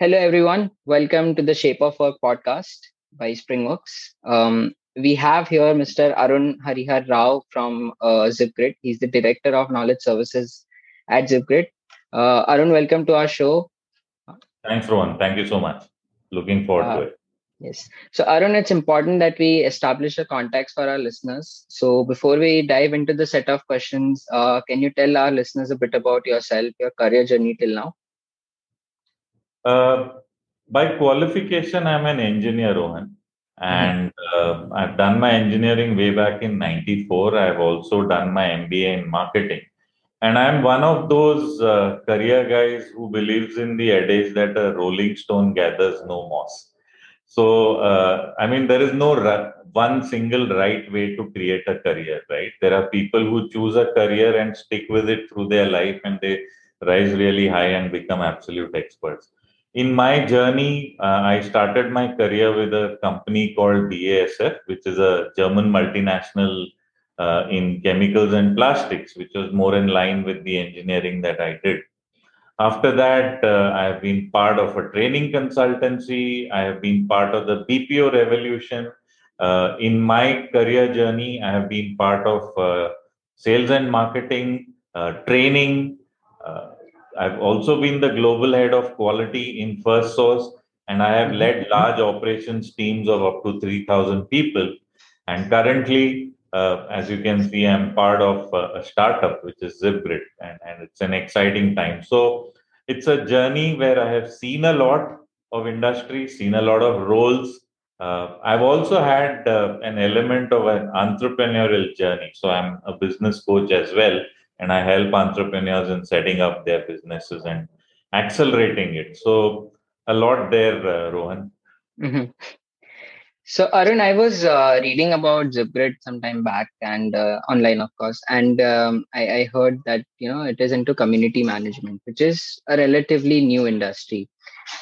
Hello, everyone. Welcome to the Shape of Work podcast by Springworks. Um, we have here Mr. Arun Harihar Rao from uh, ZipGrid. He's the Director of Knowledge Services at ZipGrid. Uh, Arun, welcome to our show. Thanks, Rohan. Thank you so much. Looking forward uh, to it. Yes. So, Arun, it's important that we establish a context for our listeners. So, before we dive into the set of questions, uh, can you tell our listeners a bit about yourself, your career journey till now? Uh, by qualification, I'm an engineer, Rohan, and uh, I've done my engineering way back in '94. I've also done my MBA in marketing, and I'm one of those uh, career guys who believes in the adage that a rolling stone gathers no moss. So, uh, I mean, there is no ra- one single right way to create a career, right? There are people who choose a career and stick with it through their life, and they rise really high and become absolute experts in my journey, uh, I started my career with a company called BASF, which is a German multinational uh, in chemicals and plastics, which was more in line with the engineering that I did. After that, uh, I have been part of a training consultancy. I have been part of the BPO revolution. Uh, in my career journey, I have been part of uh, sales and marketing, uh, training, I've also been the global head of quality in Firstsource, and I have led mm-hmm. large operations teams of up to 3,000 people. And currently, uh, as you can see, I'm part of a startup which is ZipGrid, and, and it's an exciting time. So it's a journey where I have seen a lot of industry, seen a lot of roles. Uh, I've also had uh, an element of an entrepreneurial journey. So I'm a business coach as well and I help entrepreneurs in setting up their businesses and accelerating it. So a lot there, uh, Rohan. Mm-hmm. So Arun, I was uh, reading about ZipGrid some time back and uh, online, of course, and um, I, I, heard that you know it is into community management, which is a relatively new industry.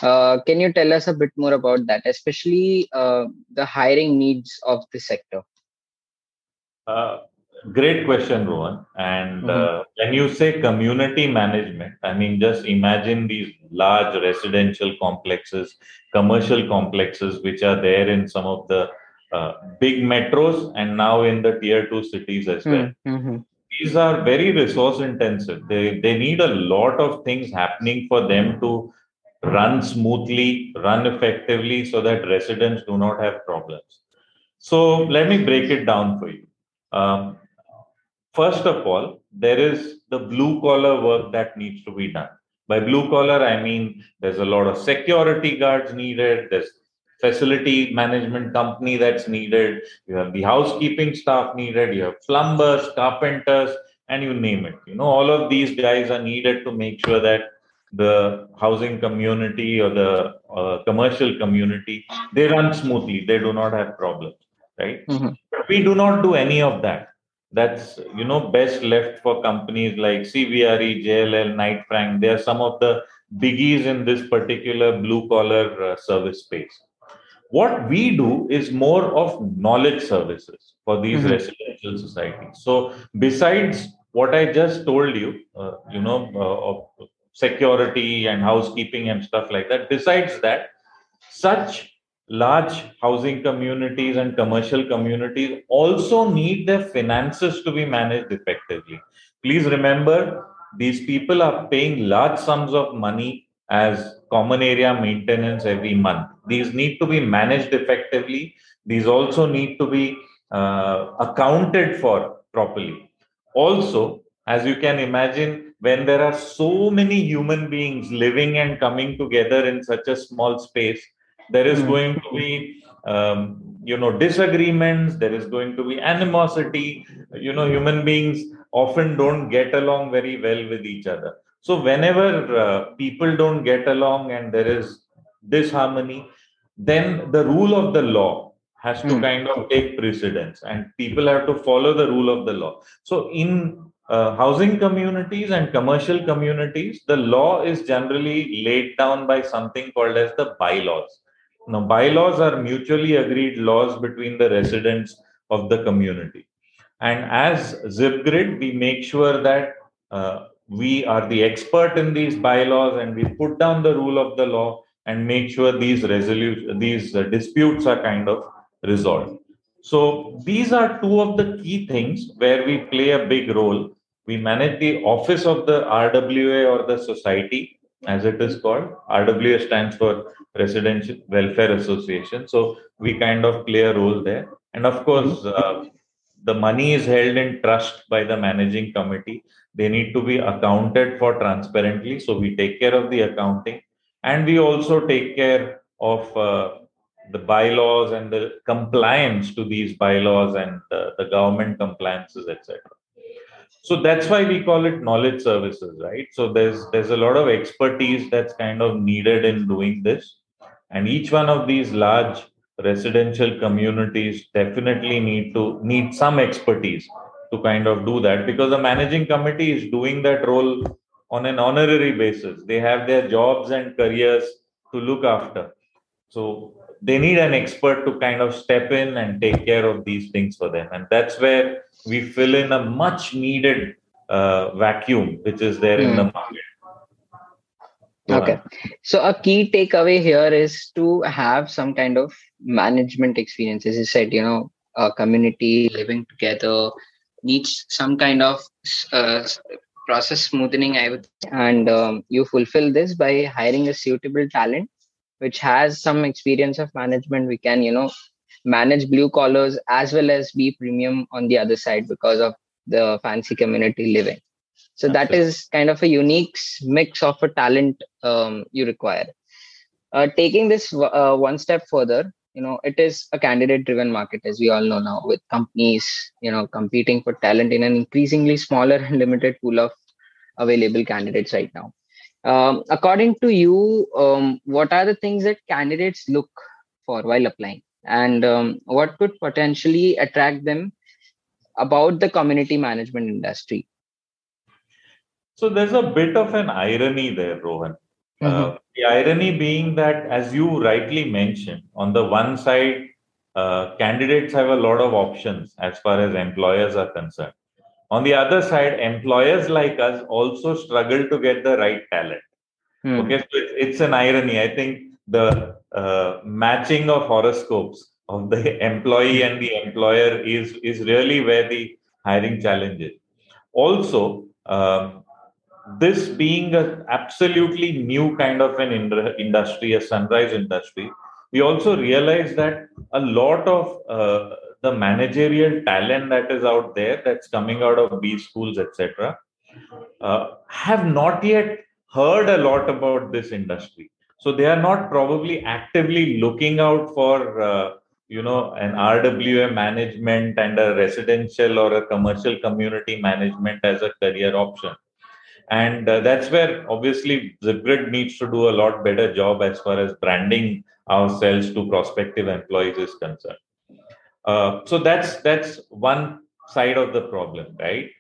Uh, can you tell us a bit more about that, especially uh, the hiring needs of the sector? Uh, Great question, Rohan. And mm-hmm. uh, when you say community management, I mean, just imagine these large residential complexes, commercial complexes, which are there in some of the uh, big metros and now in the tier two cities as well. Mm-hmm. These are very resource intensive. They, they need a lot of things happening for them to run smoothly, run effectively, so that residents do not have problems. So let me break it down for you. Um, First of all, there is the blue collar work that needs to be done. By blue collar, I mean there's a lot of security guards needed, there's facility management company that's needed, you have the housekeeping staff needed, you have plumbers, carpenters, and you name it. You know, all of these guys are needed to make sure that the housing community or the uh, commercial community they run smoothly they do not have problems right mm-hmm. but we do not do any of that that's you know best left for companies like CBRE, JLL, Knight Frank. They are some of the biggies in this particular blue collar uh, service space. What we do is more of knowledge services for these mm-hmm. residential societies. So besides what I just told you, uh, you know, uh, of security and housekeeping and stuff like that. Besides that, such large housing communities and commercial communities also need their finances to be managed effectively. Please remember, these people are paying large sums of money as common area maintenance every month. These need to be managed effectively. These also need to be uh, accounted for properly. Also, as you can imagine, when there are so many human beings living and coming together in such a small space, there is mm. going to be um, you know disagreements there is going to be animosity you know human beings often don't get along very well with each other So whenever uh, people don't get along and there is disharmony, then the rule of the law has to mm. kind of take precedence and people have to follow the rule of the law. So in uh, housing communities and commercial communities, the law is generally laid down by something called as the bylaws. Now, bylaws are mutually agreed laws between the residents of the community. And as ZipGrid, we make sure that uh, we are the expert in these bylaws and we put down the rule of the law and make sure these resolu- these uh, disputes are kind of resolved. So these are two of the key things where we play a big role. We manage the office of the RWA or the society, as it is called. RWA stands for Residential Welfare Association. So we kind of play a role there. And of course, uh, the money is held in trust by the managing committee. They need to be accounted for transparently. So we take care of the accounting. And we also take care of uh, the bylaws and the compliance to these bylaws and uh, the government compliances etc so that's why we call it knowledge services right? So there's there's a lot of expertise that's kind of needed in doing this. And each one of these large residential communities definitely need to need some expertise to kind of do that. Because the managing committee is doing that role on an honorary basis. They have their jobs and careers to look after. So they need an expert to kind of step in and take care of these things for them. And that's where we fill in a much needed uh, vacuum which is there mm. in the hmm. market. Okay. So a key takeaway here is to have some kind of management experience as you said you know a community living together needs some kind of uh, process smoothing i would and um, you fulfill this by hiring a suitable talent which has some experience of management we can you know manage blue collars as well as be premium on the other side because of the fancy community living. So Absolutely. that is kind of a unique mix of a talent um, you require. Uh, taking this uh, one step further you know it is a candidate driven market as we all know now with companies you know competing for talent in an increasingly smaller and limited pool of available candidates right now um, according to you, um, what are the things that candidates look for while applying, and um, what could potentially attract them about the community management industry? So there's a bit of an irony there, Rohan. Uh, mm-hmm. Uh, the irony being that, as you rightly mentioned, on the one side, uh, candidates have a lot of options as far as employers are concerned. On the other side, employers like us also struggle to get the right talent. Hmm. Okay, so it's, it's, an irony. I think the uh, matching of horoscopes of the employee and the employer is is really where the hiring challenge is. Also, um, this being a absolutely new kind of an industry, a sunrise industry, we also realize that a lot of uh, the managerial talent that is out there that's coming out of B schools, etc., uh, have not yet heard a lot about this industry. So they are not probably actively looking out for, uh, you know, an RWA management and a residential or a commercial community management as a career option. And uh, that's where obviously ZipGrid needs to do a lot better job as far as branding ourselves to prospective employees is concerned. Uh, so that's that's one side of the problem, right?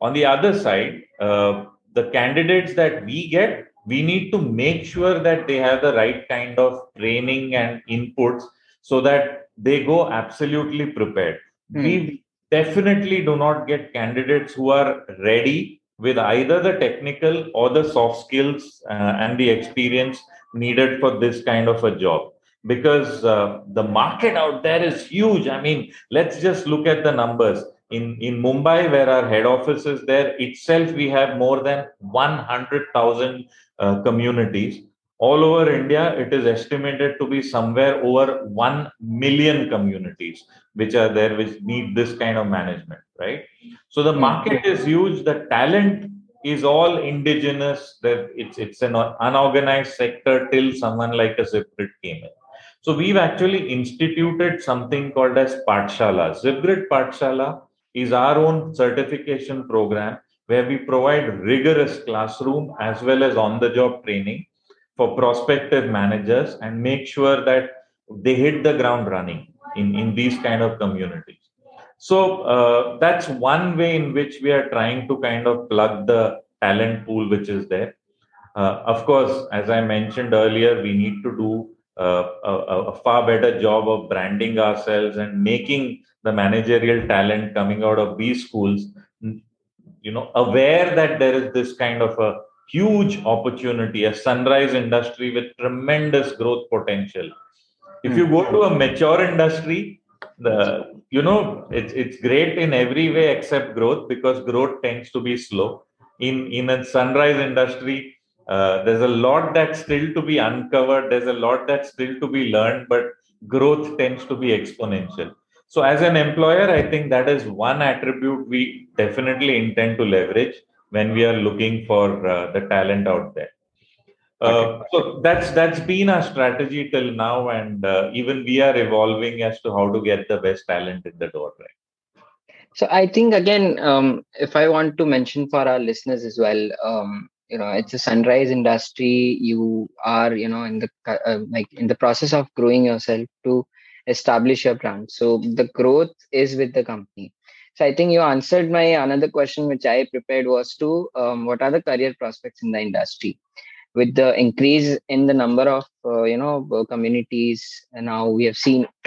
On the other side, uh, the candidates that we get, we need to make sure that they have the right kind of training and inputs so that they go absolutely prepared. Mm. We definitely do not get candidates who are ready with either the technical or the soft skills uh, and the experience needed for this kind of a job because uh, the market out there is huge. I mean, let's just look at the numbers. In, in Mumbai, where our head office is there, itself we have more than 100,000 uh, communities. All over India, it is estimated to be somewhere over 1 million communities which are there, which need this kind of management, right? So the market is huge. The talent is all indigenous. That it's it's an unorganized sector till someone like a ZipGrid came in. So we've actually instituted something called as Pathshala. ZipGrid Pathshala is our own certification program where we provide rigorous classroom as well as on the job training for prospective managers and make sure that they hit the ground running in, in these kind of communities. So uh, that's one way in which we are trying to kind of plug the talent pool which is there. Uh, of course, as I mentioned earlier, we need to do a, a, far better job of branding ourselves and making the managerial talent coming out of these schools, you know, aware that there is this kind of a huge opportunity, a sunrise industry with tremendous growth potential. If you go to a mature industry, the you know it's it's great in every way except growth because growth tends to be slow. In in a sunrise industry, uh, there's a lot that's still to be uncovered. There's a lot that's still to be learned, but growth tends to be exponential. So, as an employer, I think that is one attribute we definitely intend to leverage when we are looking for uh, the talent out there. Uh, so that's that's been our strategy till now, and uh, even we are evolving as to how to get the best talent in the door. Right. So I think again, um, if I want to mention for our listeners as well, um, you know, it's a sunrise industry. You are, you know, in the uh, like in the process of growing yourself to establish your brand. So the growth is with the company. So I think you answered my another question, which I prepared was to um, what are the career prospects in the industry with the increase in the number of uh, you know uh, communities and now we have seen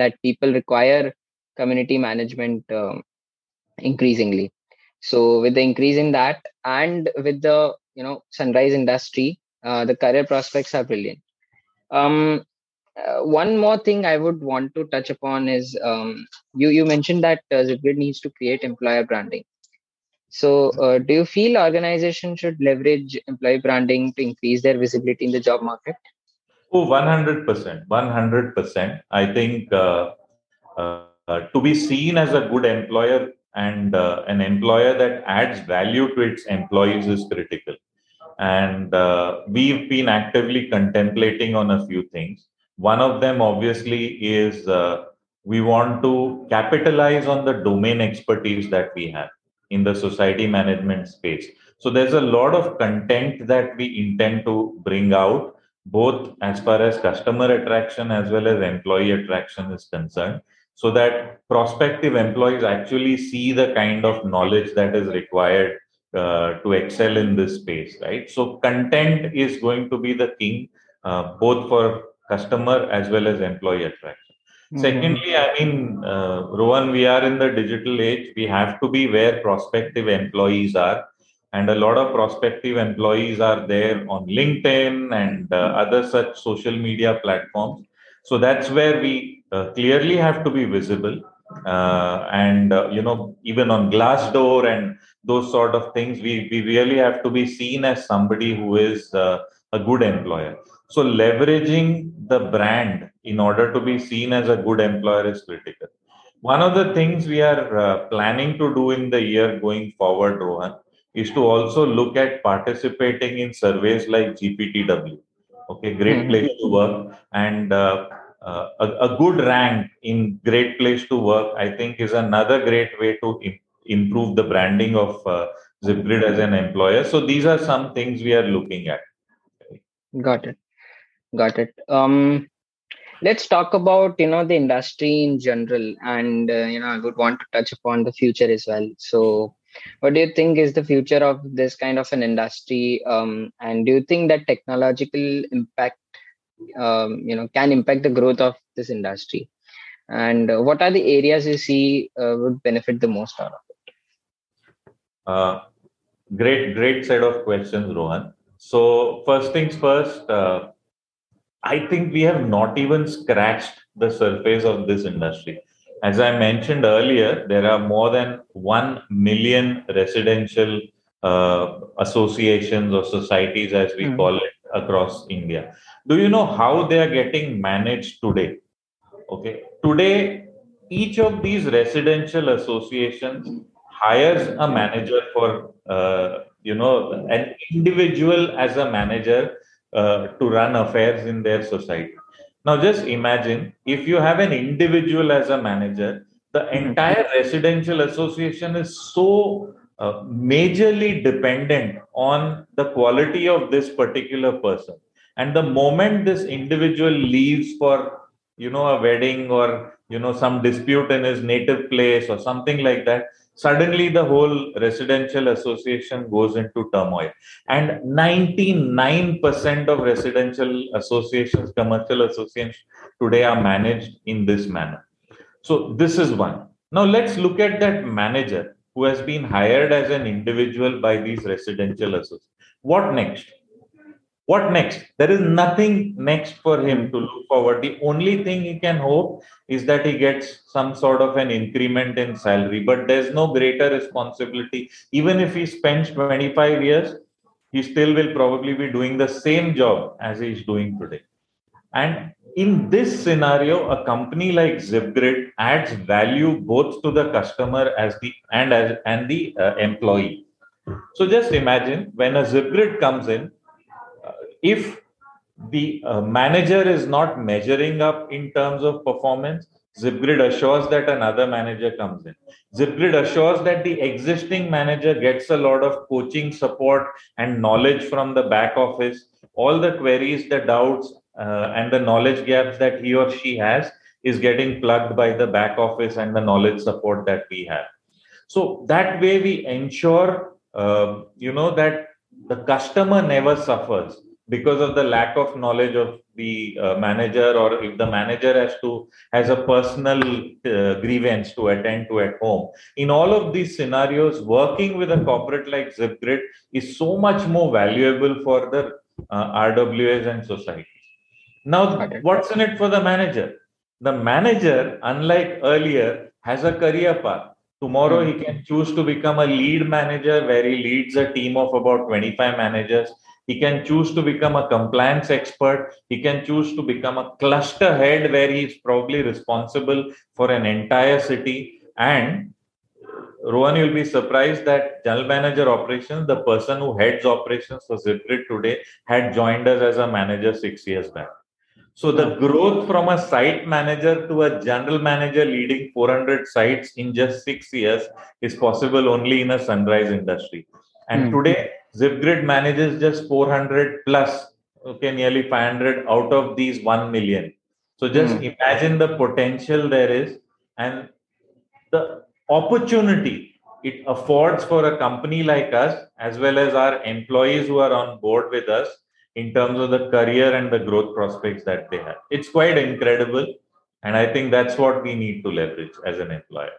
that people require community management uh, increasingly so with the increase in that and with the you know sunrise industry uh, the career prospects are brilliant um, uh, one more thing I would want to touch upon is um, you you mentioned that uh, Zipgrid needs to create employer branding. So, uh, do you feel organizations should leverage employee branding to increase their visibility in the job market? Oh, 100%. 100%. I think uh, uh, to be seen as a good employer and uh, an employer that adds value to its employees is critical. And uh, we've been actively contemplating on a few things. One of them, obviously, is uh, we want to capitalize on the domain expertise that we have in the society management space. So there's a lot of content that we intend to bring out, both as far as customer attraction as well as employee attraction is concerned, so that prospective employees actually see the kind of knowledge that is required uh, to excel in this space, right? So content is going to be the king, uh, both for customer as well as employee attraction. Mm-hmm. Secondly, I mean, uh, Rohan, we are in the digital age. We have to be where prospective employees are. And a lot of prospective employees are there on LinkedIn and uh, other such social media platforms. So that's where we clearly have to be visible. Uh, and, uh, you know, even on Glassdoor and those sort of things, we, we really have to be seen as somebody who is uh, a good employer. So leveraging the brand in order to be seen as a good employer is critical. One of the things we are uh, planning to do in the year going forward, Rohan, is to also look at participating in surveys like GPTW. Okay, great mm-hmm. place to work, and uh, a, a, good rank in great place to work. I think is another great way to Im- improve the branding of uh, Zipgrid as an employer. So these are some things we are looking at. Got it. Got it. Um, let's talk about you know the industry in general, and uh, you know I would want to touch upon the future as well. So, what do you think is the future of this kind of an industry? Um, and do you think that technological impact, um, you know, can impact the growth of this industry? And uh, what are the areas you see uh, would benefit the most out of it? Uh, great, great set of questions, Rohan. So first things first, uh, I think we have not even scratched the surface of this industry. As I mentioned earlier, there are more than 1 million residential uh, associations or societies, as we mm. call it, across India. Do you know how they are getting managed today? Okay. Today, each of these residential associations hires a manager for, uh, you know, an individual as a manager uh, to run affairs in their society. Now, just imagine if you have an individual as a manager, the entire residential association is so uh, majorly dependent on the quality of this particular person. And the moment this individual leaves for you know a wedding or you know some dispute in his native place or something like that suddenly the whole residential association goes into turmoil. And 99% of residential associations commercial associations today are managed in this manner. So this is one. Now let's look at that manager who has been hired as an individual by these residential associations what next? What next? There is nothing next for him to look forward. The only thing he can hope is that he gets some sort of an increment in salary but there's no greater responsibility. Even if he spends 25 years he still will probably be doing the same job as he's doing today. And in this scenario a company like zipgrid adds value both to the customer as the and as and the uh, employee so just imagine when a zipgrid comes in if the uh, manager is not measuring up in terms of performance, ZipGrid assures that another manager comes in. ZipGrid assures that the existing manager gets a lot of coaching support and knowledge from the back office. All the queries, the doubts, uh, and the knowledge gaps that he or she has is getting plugged by the back office and the knowledge support that we have. So that way we ensure, uh, you know, that the customer never suffers because of the lack of knowledge of the uh, manager or if the manager has to has a personal uh, grievance to attend to at home in all of these scenarios working with a corporate like zipgrid is so much more valuable for the uh, rwas and society now what's in it for the manager the manager unlike earlier has a career path tomorrow he hmm. can choose to become a lead manager where he leads a team of about 25 managers he can choose to become a compliance expert. He can choose to become a cluster head where he is probably responsible for an entire city. And Rohan, you'll be surprised that general manager operations, the person who heads operations for Zipgrid today, had joined us as a manager six years back. So the growth from a site manager to a general manager leading 400 sites in just six years is possible only in a sunrise industry. And mm. today, Zipgrid manages just 400 plus, okay, nearly 500 out of these 1 million. So just mm. imagine the potential there is and the opportunity it affords for a company like us, as well as our employees who are on board with us in terms of the career and the growth prospects that they have. It's quite incredible. And I think that's what we need to leverage as an employer.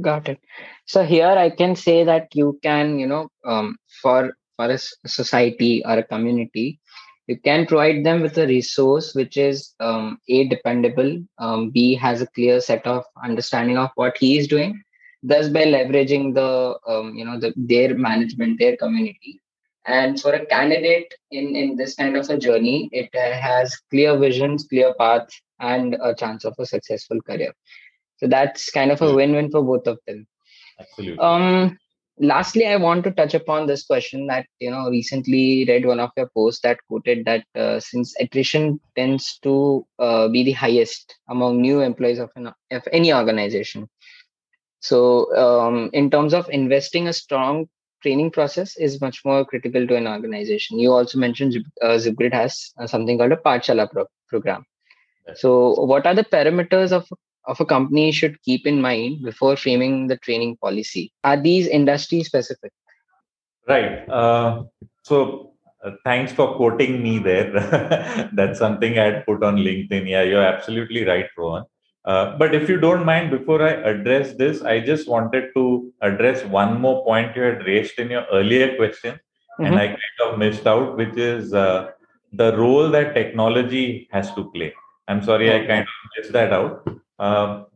Got it. So here I can say that you can, you know, um, for for a society or a community, you can provide them with a resource which is um, a dependable, um, b has a clear set of understanding of what he is doing. Thus, by leveraging the, um, you know, the their management, their community, and for a candidate in in this kind of a journey, it uh, has clear visions, clear path, and a chance of a successful career. So that's kind of a win-win for both of them. Absolutely. Um lastly i want to touch upon this question that you know recently read one of your posts that quoted that uh, since attrition tends to uh, be the highest among new employees of, an, of any organization. So um, in terms of investing a strong training process is much more critical to an organization you also mentioned uh, zipgrid has uh, something called a Pathshala pro- program so what are the parameters of of a company should keep in mind before framing the training policy? Are these industry specific? Right. Uh, so uh, thanks for quoting me there. That's something I had put on LinkedIn. Yeah, you're absolutely right, Rohan. Uh, but if you don't mind, before I address this, I just wanted to address one more point you had raised in your earlier question, mm-hmm. and I kind of missed out, which is uh, the role that technology has to play. I'm sorry, I kind of missed that out. Um,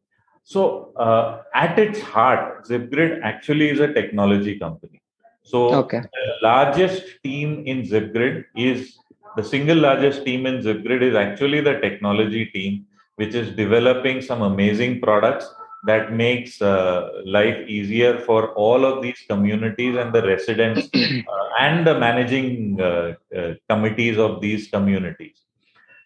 so, uh, at its heart, ZipGrid actually is a technology company. So, okay. the largest team in ZipGrid is the single largest team in ZipGrid is actually the technology team, which is developing some amazing products that makes uh, life easier for all of these communities and the residents uh, and the managing uh, uh, committees of these communities.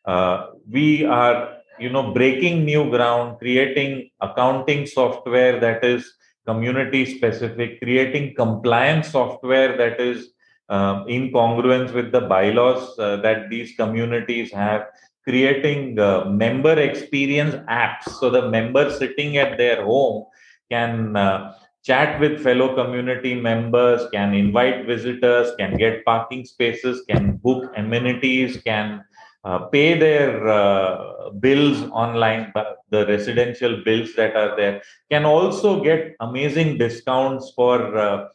Uh, we are you know breaking new ground creating accounting software that is community specific, creating compliance software that is uh, in congruence with the bylaws that these communities have, creating uh, member experience apps so the member sitting at their home can uh, chat with fellow community members, can invite visitors, can get parking spaces, can book amenities, can uh, pay their uh, bills online, the residential bills that are there, can also get amazing discounts for uh,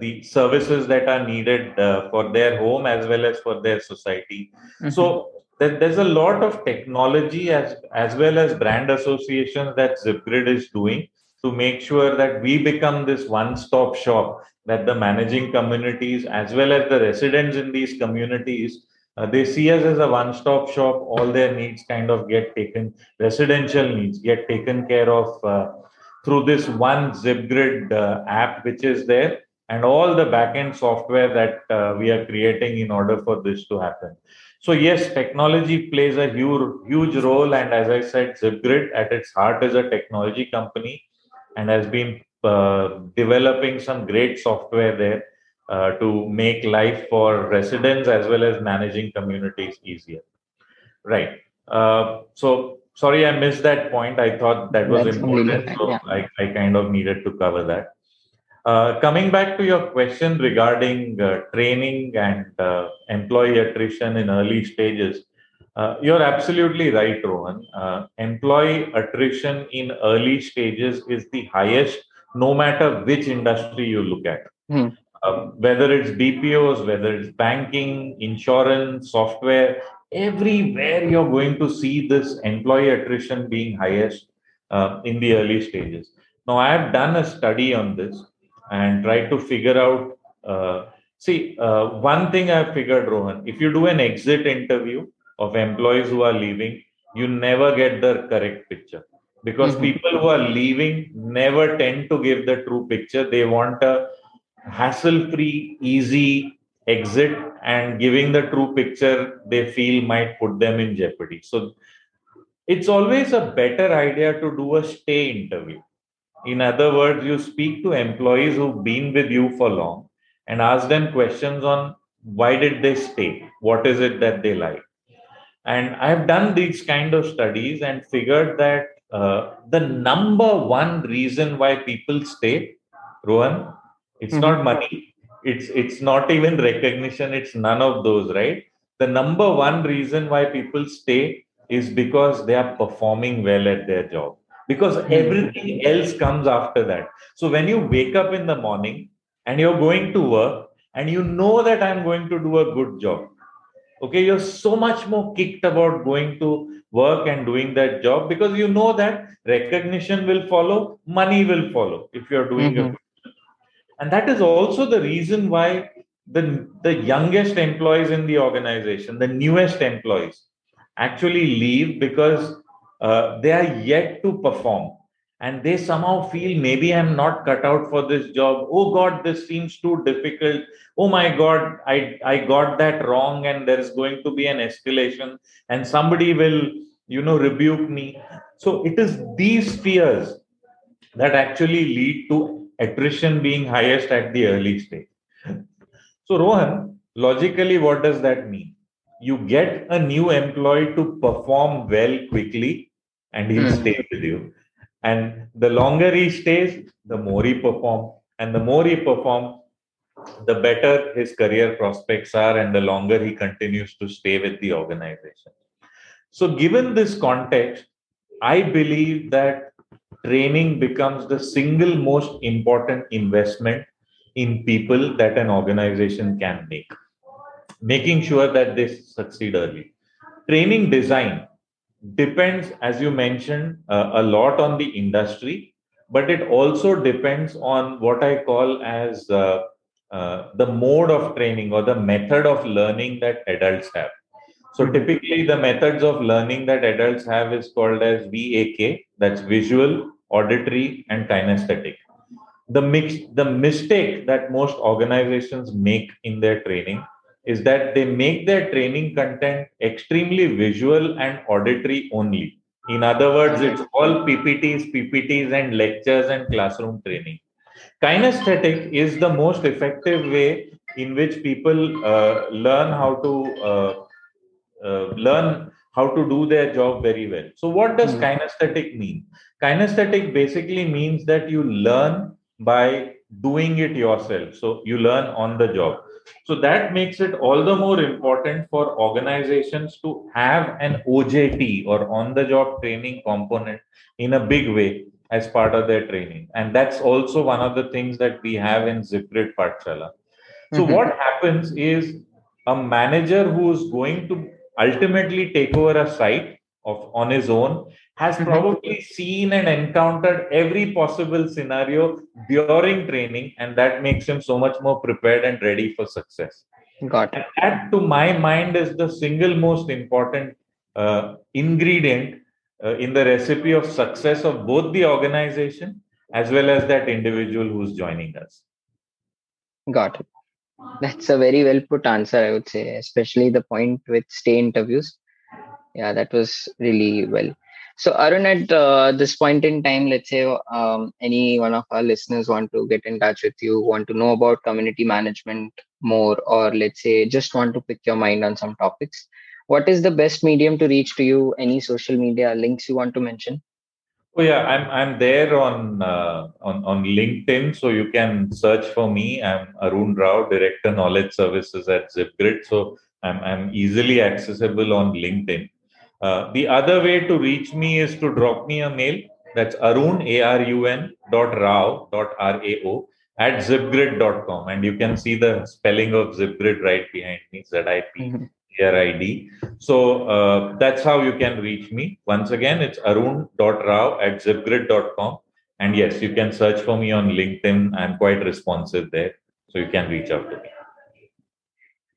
the services that are needed uh, for their home as well as for their society. Mm-hmm. So there's a lot of technology as as well as brand associations that Zipgrid is doing to make sure that we become this one-stop shop that the managing communities as well as the residents in these communities uh, they see us as a one-stop shop. All their needs kind of get taken residential needs get taken care of uh, through this one zipgrid uh, app which is there and all the backend software that uh, we are creating in order for this to happen so yes technology plays a huge huge role and as i said zipgrid at its heart is a technology company and has been uh, developing some great software there uh, to make life for residents as well as managing communities easier. Right. Uh, so sorry, I missed that point. I thought that was That's important, so yeah. I, I kind of needed to cover that. Uh, coming back to your question regarding uh, training and uh, employee attrition in early stages, uh, you're absolutely right, Rohan. employee attrition in early stages is the highest, no matter which industry you look at. Hmm. Um, whether it's BPOs, whether it's banking, insurance, software, everywhere you're going to see this employee attrition being highest uh, in the early stages. Now, I have done a study on this and try to figure out. Uh, see, uh, one thing I've figured, Rohan, if you do an exit interview of employees who are leaving, you never get the correct picture because mm-hmm. people who are leaving never tend to give the true picture. They want a hassle free, easy exit and giving the true picture they feel might put them in jeopardy. So it's always a better idea to do a stay interview. In other words, you speak to employees who've been with you for long and ask them questions on why did they stay? What is it that they like? And I've done these kind of studies and figured that uh, the number one reason why people stay, Rohan, it's mm-hmm. not money. It's it's not even recognition. It's none of those, right? The number one reason why people stay is because they are performing well at their job. Because mm-hmm. everything else comes after that. So when you wake up in the morning and you're going to work and you know that I'm going to do a good job, okay, you're so much more kicked about going to work and doing that job because you know that recognition will follow, money will follow if you're doing mm-hmm. a and that is also the reason why the, the youngest employees in the organization, the newest employees, actually leave because uh, they are yet to perform. And they somehow feel maybe i'm not cut out for this job. Oh god this seems too difficult. Oh my god i i got that wrong and there is going to be an escalation and somebody will you know rebuke me. So it is these fears that actually lead to attrition being highest at the early stage. So, Rohan, logically, what does that mean? You get a new employee to perform well quickly and he'll mm. stay with you. And the longer he stays, the more he perform. And the more he perform, the better his career prospects are and the longer he continues to stay with the organization. So, given this context, I believe that training becomes the single most important investment in people that an organization can make, making sure that they succeed early. Training design depends, as you mentioned, uh, a lot on the industry, but it also depends on what I call as uh, uh, the mode of training or the method of learning that adults have. So typically, the methods of learning that adults have is called as VAK, that's visual, auditory, and kinesthetic. The mix, the mistake that most organizations make in their training is that they make their training content extremely visual and auditory only. In other words, it's all PPTs, PPTs, and lectures and classroom training. kinesthetic is the most effective way in which people uh, learn how to uh, uh, learn how to do their job very well. So, what does mm. kinesthetic mean? Kinesthetic basically means that you learn by doing it yourself. So, you learn on the job. So, that makes it all the more important for organizations to have an OJT or on the job training component in a big way as part of their training. And that's also one of the things that we have in Zipgrid Pathshala. So, mm-hmm. what happens is a manager who is going to ultimately take over a site of on his own has mm-hmm. probably seen and encountered every possible scenario during training and that makes him so much more prepared and ready for success got it that to my mind is the single most important uh, ingredient uh, in the recipe of success of both the organization as well as that individual who's joining us got it that's a very well put answer, I would say, especially the point with stay interviews. Yeah, that was really well. So, Arun, at uh, this point in time, let's say um, any one of our listeners want to get in touch with you, want to know about community management more, or let's say just want to pick your mind on some topics. What is the best medium to reach to you? Any social media links you want to mention? Oh yeah, I'm I'm there on uh, on on LinkedIn, so you can search for me. I'm Arun Rao, Director Knowledge Services at Zipgrid. So I'm I'm easily accessible on LinkedIn. Uh, the other way to reach me is to drop me a mail. That's Arun A R U N dot Rao dot R A O at zipgrid.com and you can see the spelling of zipgrid right behind me z i p mm-hmm. So uh, that's how you can reach me. Once again, it's arun.rao at zipgrid.com. And yes, you can search for me on LinkedIn. I'm quite responsive there. So you can reach out to me.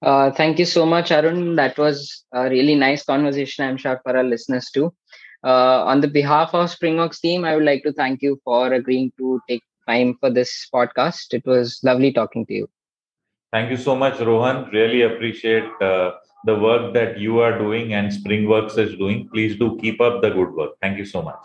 Uh, thank you so much, Arun. That was a really nice conversation, I'm sure, for our listeners too. Uh, on the behalf of Springworks team, I would like to thank you for agreeing to take time for this podcast. It was lovely talking to you. Thank you so much, Rohan. Really appreciate uh, the work that you are doing and Springworks is doing. Please do keep up the good work. Thank you so much.